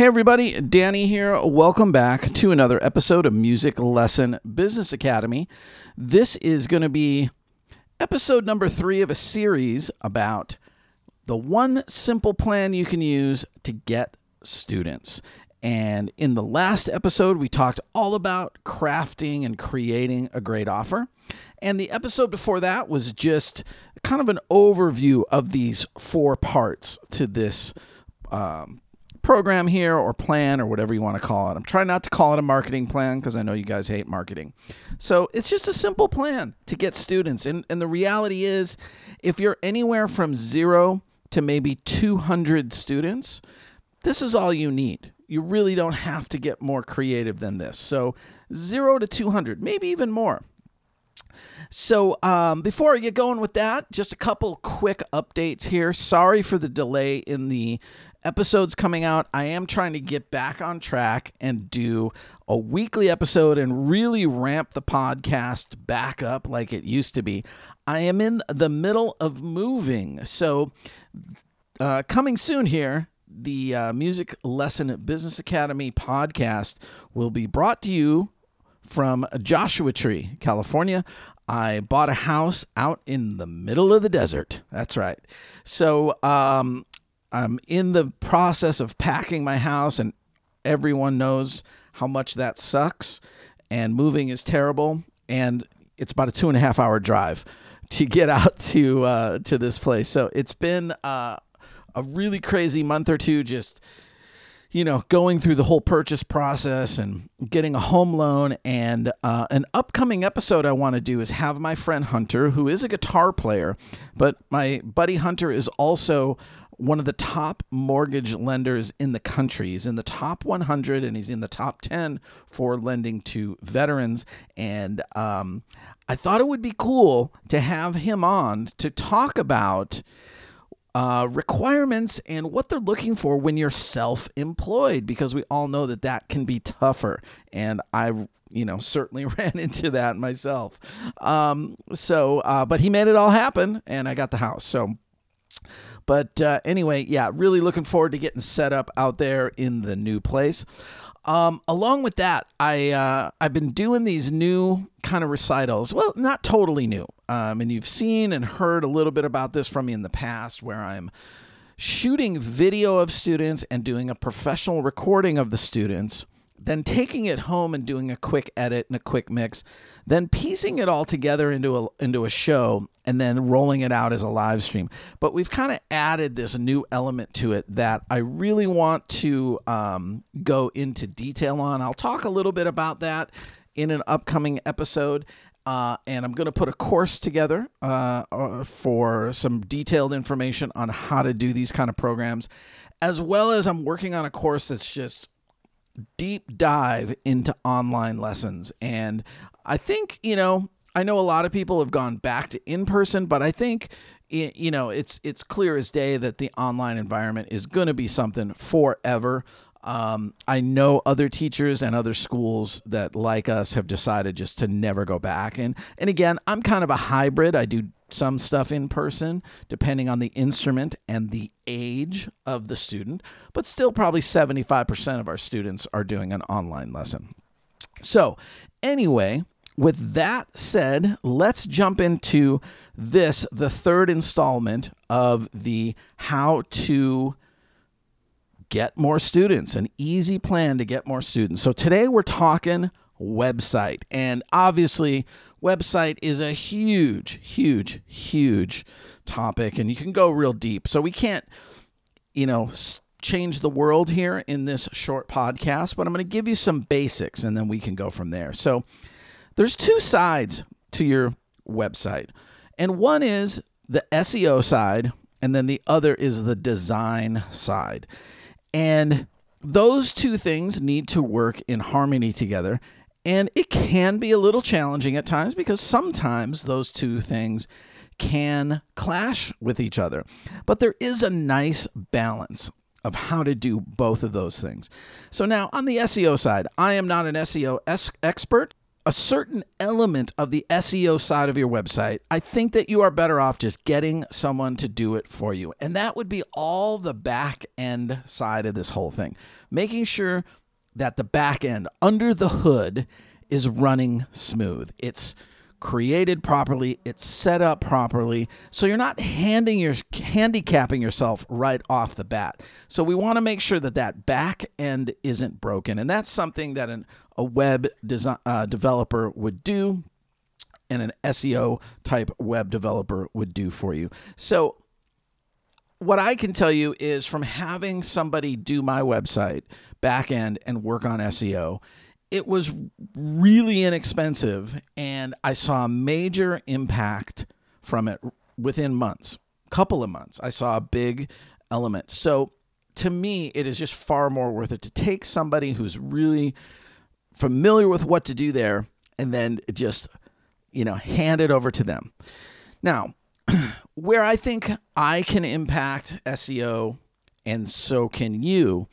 Hey, everybody, Danny here. Welcome back to another episode of Music Lesson Business Academy. This is going to be episode number three of a series about the one simple plan you can use to get students. And in the last episode, we talked all about crafting and creating a great offer. And the episode before that was just kind of an overview of these four parts to this um, program here or plan or whatever you want to call it. I'm trying not to call it a marketing plan because I know you guys hate marketing. So it's just a simple plan to get students. And, and the reality is, if you're anywhere from zero to maybe 200 students, this is all you need. You really don't have to get more creative than this. So, zero to 200, maybe even more. So, um, before I get going with that, just a couple quick updates here. Sorry for the delay in the episodes coming out. I am trying to get back on track and do a weekly episode and really ramp the podcast back up like it used to be. I am in the middle of moving. So, uh, coming soon here, the uh, Music Lesson Business Academy podcast will be brought to you from Joshua Tree, California. I bought a house out in the middle of the desert. That's right. So um, I'm in the process of packing my house, and everyone knows how much that sucks. And moving is terrible. And it's about a two and a half hour drive to get out to uh, to this place. So it's been uh, a really crazy month or two. Just you know, going through the whole purchase process and getting a home loan. And uh, an upcoming episode I want to do is have my friend Hunter, who is a guitar player, but my buddy Hunter is also one of the top mortgage lenders in the country. He's in the top 100 and he's in the top 10 for lending to veterans. And um, I thought it would be cool to have him on to talk about uh, requirements and what they're looking for when you're self-employed because we all know that that can be tougher and i you know certainly ran into that myself um, so uh, but he made it all happen and i got the house so but uh, anyway yeah really looking forward to getting set up out there in the new place um, along with that, I uh, I've been doing these new kind of recitals. Well, not totally new. Um, and you've seen and heard a little bit about this from me in the past, where I'm shooting video of students and doing a professional recording of the students then taking it home and doing a quick edit and a quick mix, then piecing it all together into a into a show and then rolling it out as a live stream. But we've kind of added this new element to it that I really want to um, go into detail on. I'll talk a little bit about that in an upcoming episode. Uh, and I'm going to put a course together uh, uh, for some detailed information on how to do these kind of programs, as well as I'm working on a course that's just deep dive into online lessons. And I think, you know, I know a lot of people have gone back to in person, but I think you know it's it's clear as day that the online environment is going to be something forever. Um, I know other teachers and other schools that, like us, have decided just to never go back. And and again, I'm kind of a hybrid. I do some stuff in person, depending on the instrument and the age of the student, but still, probably 75% of our students are doing an online lesson. So, anyway, with that said, let's jump into this, the third installment of the how to get more students, an easy plan to get more students. So, today we're talking website. And obviously, website is a huge, huge, huge topic, and you can go real deep. So we can't, you know, change the world here in this short podcast, but I'm going to give you some basics and then we can go from there. So there's two sides to your website, and one is the SEO side, and then the other is the design side. And those two things need to work in harmony together. And it can be a little challenging at times because sometimes those two things can clash with each other. But there is a nice balance of how to do both of those things. So now on the SEO side, I am not an SEO expert. A certain element of the SEO side of your website, I think that you are better off just getting someone to do it for you. And that would be all the back end side of this whole thing. Making sure that the back end under the hood is running smooth. It's created properly, it's set up properly, so you're not handing your handicapping yourself right off the bat. So we want to make sure that that back end isn't broken, and that's something that an, a web design, uh, developer would do, and an SEO type web developer would do for you. So what I can tell you is from having somebody do my website back end and work on SEO it was really inexpensive and I saw a major impact from it within months, couple of months. I saw a big element. So to me, it is just far more worth it to take somebody who's really familiar with what to do there and then just, you know, hand it over to them. Now, where I think I can impact SEO and so can you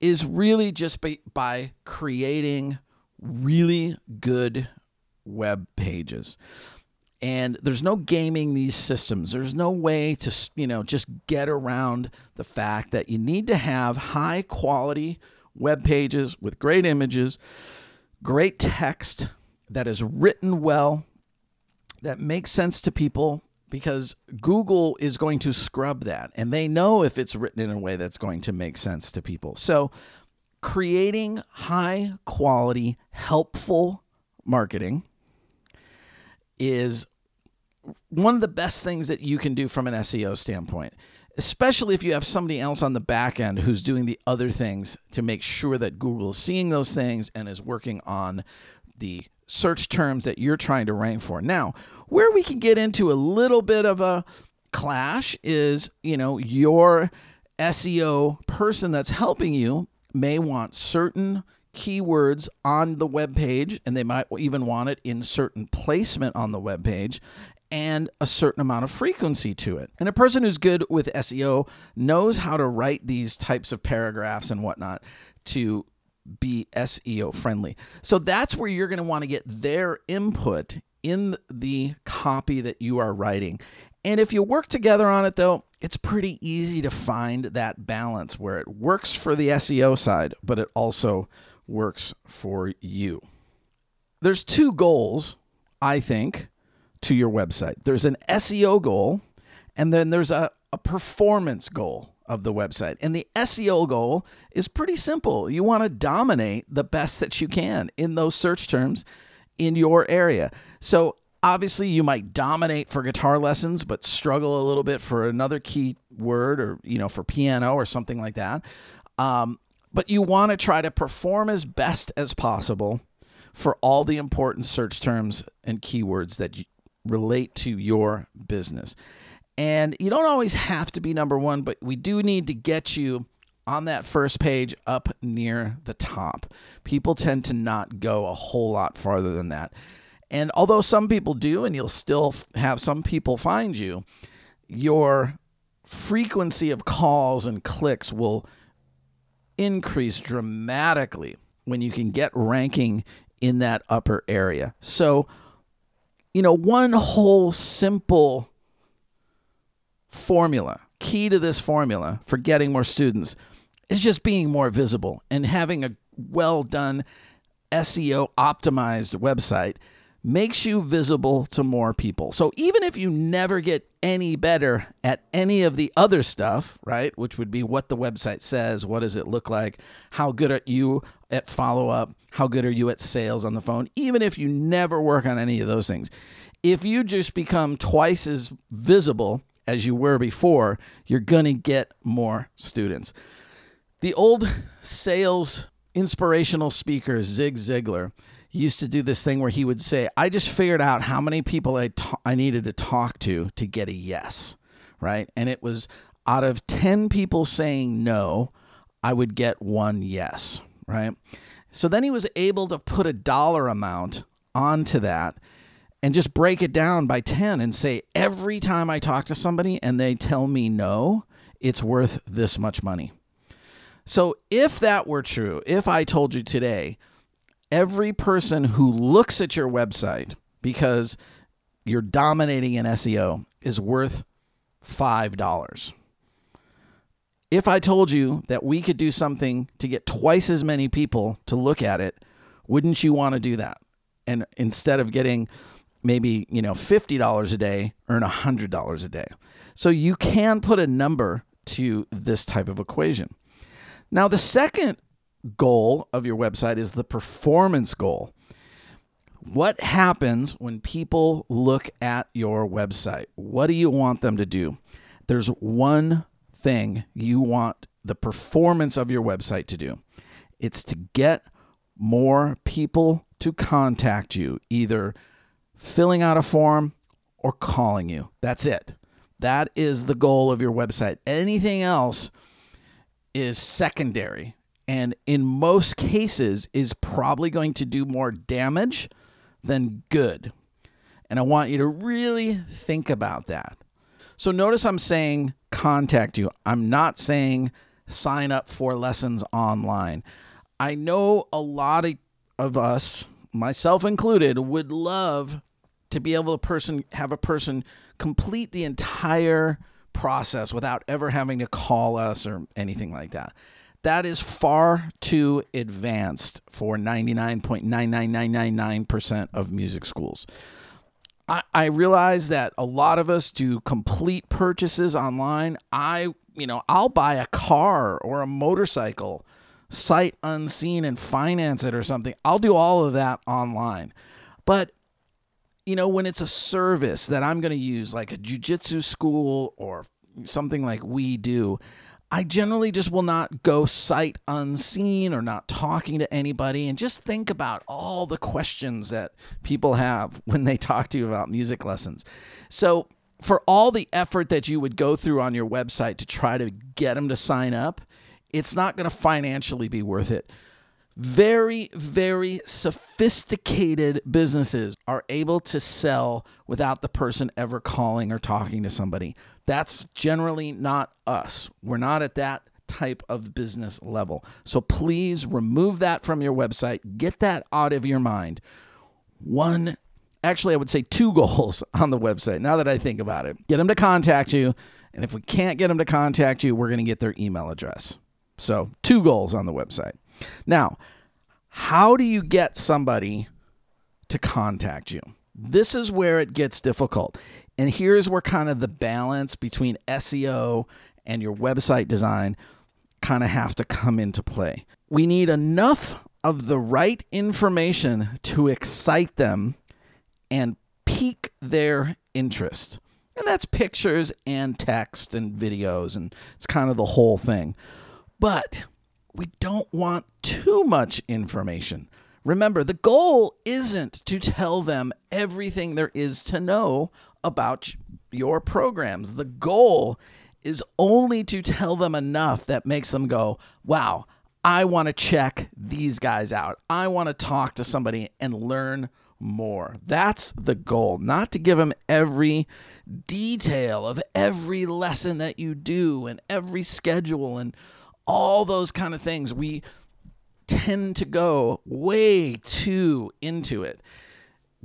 is really just by, by creating really good web pages. And there's no gaming these systems. There's no way to, you know, just get around the fact that you need to have high quality web pages with great images, great text that is written well, that makes sense to people, because Google is going to scrub that and they know if it's written in a way that's going to make sense to people. So, creating high quality, helpful marketing is one of the best things that you can do from an SEO standpoint, especially if you have somebody else on the back end who's doing the other things to make sure that Google is seeing those things and is working on the search terms that you're trying to rank for. Now, where we can get into a little bit of a clash is, you know, your SEO person that's helping you may want certain keywords on the web page and they might even want it in certain placement on the web page and a certain amount of frequency to it. And a person who's good with SEO knows how to write these types of paragraphs and whatnot to be SEO friendly. So that's where you're going to want to get their input in the copy that you are writing. And if you work together on it, though, it's pretty easy to find that balance where it works for the SEO side, but it also works for you. There's two goals, I think, to your website there's an SEO goal, and then there's a, a performance goal of the website. And the SEO goal is pretty simple. You want to dominate the best that you can in those search terms in your area. So obviously you might dominate for guitar lessons but struggle a little bit for another key word or you know for piano or something like that. Um, but you want to try to perform as best as possible for all the important search terms and keywords that relate to your business. And you don't always have to be number one, but we do need to get you on that first page up near the top. People tend to not go a whole lot farther than that. And although some people do, and you'll still have some people find you, your frequency of calls and clicks will increase dramatically when you can get ranking in that upper area. So, you know, one whole simple formula, key to this formula for getting more students is just being more visible and having a well done SEO optimized website makes you visible to more people. So even if you never get any better at any of the other stuff, right, which would be what the website says, what does it look like, how good are you at follow up, how good are you at sales on the phone, even if you never work on any of those things. If you just become twice as visible as you were before, you're going to get more students. The old sales inspirational speaker, Zig Ziglar, used to do this thing where he would say, I just figured out how many people I, I needed to talk to to get a yes, right? And it was out of 10 people saying no, I would get one yes, right? So then he was able to put a dollar amount onto that and just break it down by 10 and say every time I talk to somebody and they tell me no, it's worth this much money. So if that were true, if I told you today, every person who looks at your website because you're dominating in SEO is worth $5. If I told you that we could do something to get twice as many people to look at it, wouldn't you want to do that? And instead of getting maybe, you know, $50 a day, earn $100 a day. So you can put a number to this type of equation. Now, the second goal of your website is the performance goal. What happens when people look at your website? What do you want them to do? There's one thing you want the performance of your website to do it's to get more people to contact you, either filling out a form or calling you. That's it. That is the goal of your website. Anything else is secondary and in most cases is probably going to do more damage than good. And I want you to really think about that. So notice I'm saying contact you. I'm not saying sign up for lessons online. I know a lot of of us, myself included, would love to be able to person have a person complete the entire process without ever having to call us or anything like that. That is far too advanced for 99.99999% of music schools. I, I realize that a lot of us do complete purchases online. I, you know, I'll buy a car or a motorcycle sight unseen and finance it or something. I'll do all of that online. But you know, when it's a service that I'm going to use, like a jujitsu school or something like we do, I generally just will not go sight unseen or not talking to anybody and just think about all the questions that people have when they talk to you about music lessons. So, for all the effort that you would go through on your website to try to get them to sign up, it's not going to financially be worth it. Very, very sophisticated businesses are able to sell without the person ever calling or talking to somebody. That's generally not us. We're not at that type of business level. So please remove that from your website. Get that out of your mind. One, actually, I would say two goals on the website now that I think about it. Get them to contact you. And if we can't get them to contact you, we're going to get their email address. So, two goals on the website. Now, how do you get somebody to contact you? This is where it gets difficult. And here's where kind of the balance between SEO and your website design kind of have to come into play. We need enough of the right information to excite them and pique their interest. And that's pictures and text and videos, and it's kind of the whole thing. But we don't want too much information. Remember, the goal isn't to tell them everything there is to know about your programs. The goal is only to tell them enough that makes them go, wow, I want to check these guys out. I want to talk to somebody and learn more. That's the goal, not to give them every detail of every lesson that you do and every schedule and all those kind of things. We tend to go way too into it.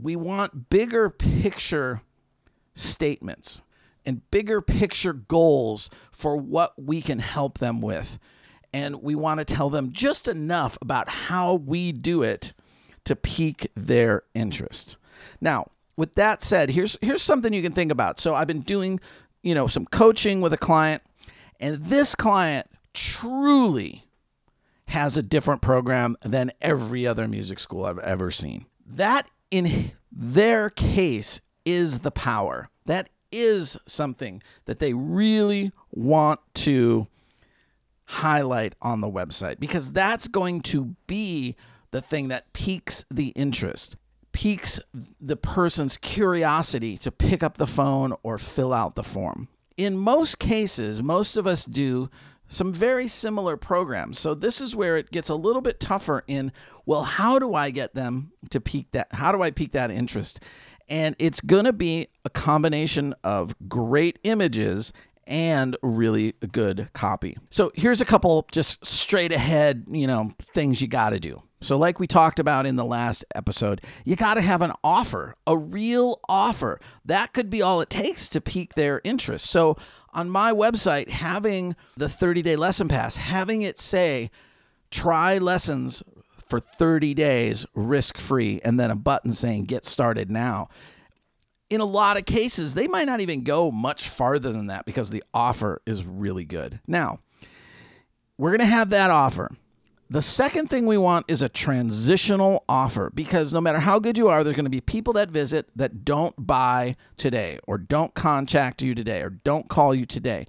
We want bigger picture statements and bigger picture goals for what we can help them with. And we want to tell them just enough about how we do it to pique their interest. Now, with that said, here's here's something you can think about. So I've been doing, you know, some coaching with a client, and this client truly has a different program than every other music school I've ever seen. That, in their case, is the power. That is something that they really want to highlight on the website because that's going to be the thing that piques the interest, piques the person's curiosity to pick up the phone or fill out the form. In most cases, most of us do some very similar programs. So this is where it gets a little bit tougher in well, how do I get them to pique that? How do I pique that interest? And it's going to be a combination of great images and really good copy. So here's a couple just straight ahead, you know, things you got to do. So, like we talked about in the last episode, you got to have an offer, a real offer. That could be all it takes to pique their interest. So, on my website, having the 30 day lesson pass, having it say, try lessons for 30 days risk free, and then a button saying, get started now. In a lot of cases, they might not even go much farther than that because the offer is really good. Now, we're going to have that offer. The second thing we want is a transitional offer because no matter how good you are, there's going to be people that visit that don't buy today or don't contact you today or don't call you today.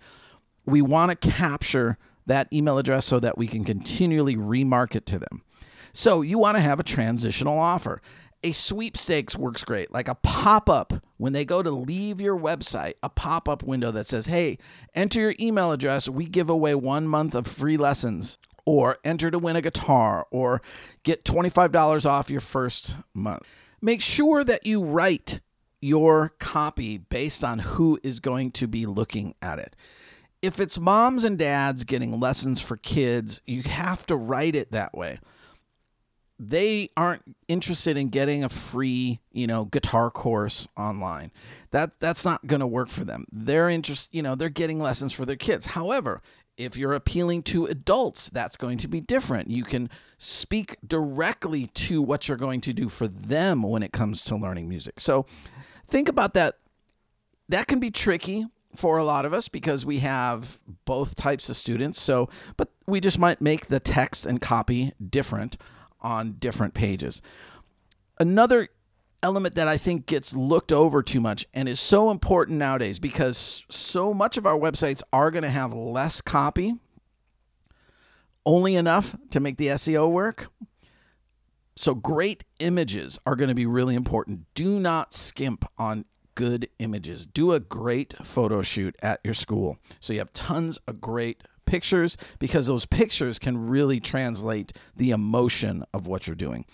We want to capture that email address so that we can continually remarket to them. So you want to have a transitional offer. A sweepstakes works great, like a pop up when they go to leave your website, a pop up window that says, Hey, enter your email address. We give away one month of free lessons or enter to win a guitar or get $25 off your first month. Make sure that you write your copy based on who is going to be looking at it. If it's moms and dads getting lessons for kids, you have to write it that way. They aren't interested in getting a free, you know, guitar course online. That that's not going to work for them. They're interest, you know, they're getting lessons for their kids. However, if you're appealing to adults, that's going to be different. You can speak directly to what you're going to do for them when it comes to learning music. So think about that. That can be tricky for a lot of us because we have both types of students. So, but we just might make the text and copy different on different pages. Another element that I think gets looked over too much and is so important nowadays because so much of our websites are going to have less copy, only enough to make the SEO work. So, great images are going to be really important. Do not skimp on good images. Do a great photo shoot at your school. So, you have tons of great pictures because those pictures can really translate the emotion of what you're doing.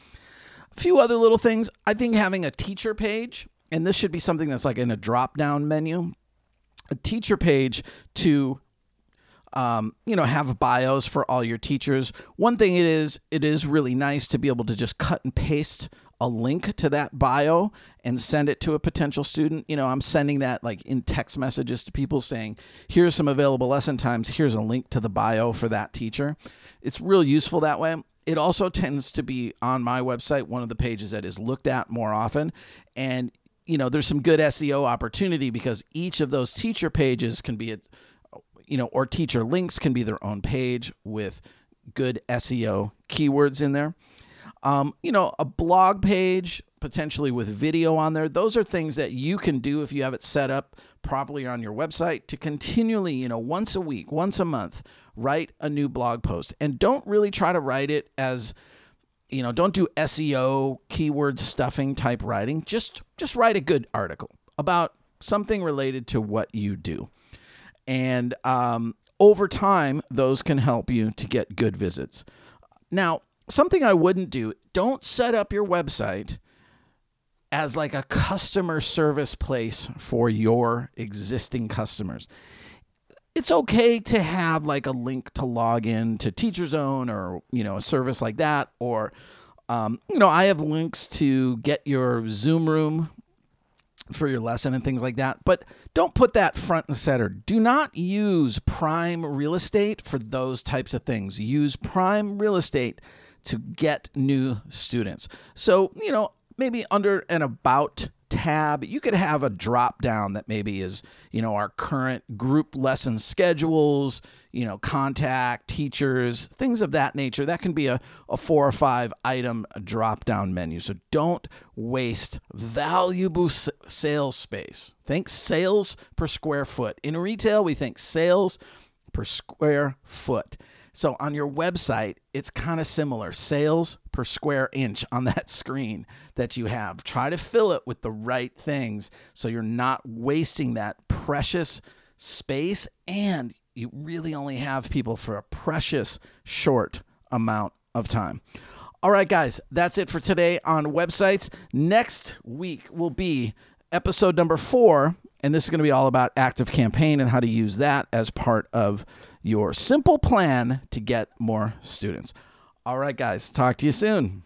A few other little things. I think having a teacher page, and this should be something that's like in a drop down menu, a teacher page to um, you know, have bios for all your teachers. One thing it is, it is really nice to be able to just cut and paste a link to that bio and send it to a potential student. You know, I'm sending that like in text messages to people saying, here's some available lesson times. Here's a link to the bio for that teacher. It's real useful that way it also tends to be on my website one of the pages that is looked at more often and you know there's some good SEO opportunity because each of those teacher pages can be you know or teacher links can be their own page with good SEO keywords in there um, you know a blog page potentially with video on there those are things that you can do if you have it set up properly on your website to continually you know once a week once a month write a new blog post. And don't really try to write it as you know don't do seo keyword stuffing type writing. Just just write a good article about something related to what you do. And um, over time those can help you to get good visits. Now something i wouldn't do don't set up your website as like a customer service place for your existing customers it's okay to have like a link to log in to Teacher Zone or you know a service like that, or um, you know I have links to get your Zoom room for your lesson and things like that. But don't put that front and center. Do not use prime real estate for those types of things. Use prime real estate to get new students. So you know maybe under an about tab. You could have a drop down that maybe is, you know, our current group lesson schedules, you know, contact teachers, things of that nature. That can be a, a four or five item drop down menu. So don't waste valuable s- sales space. Think sales per square foot. In retail, we think sales per square foot. So on your website, it's kind of similar sales per square inch on that screen that you have. Try to fill it with the right things so you're not wasting that precious space and you really only have people for a precious short amount of time. All right, guys, that's it for today on websites. Next week will be episode number four And this is going to be all about Active Campaign and how to use that as part of your simple plan to get more students. All right, guys, talk to you soon.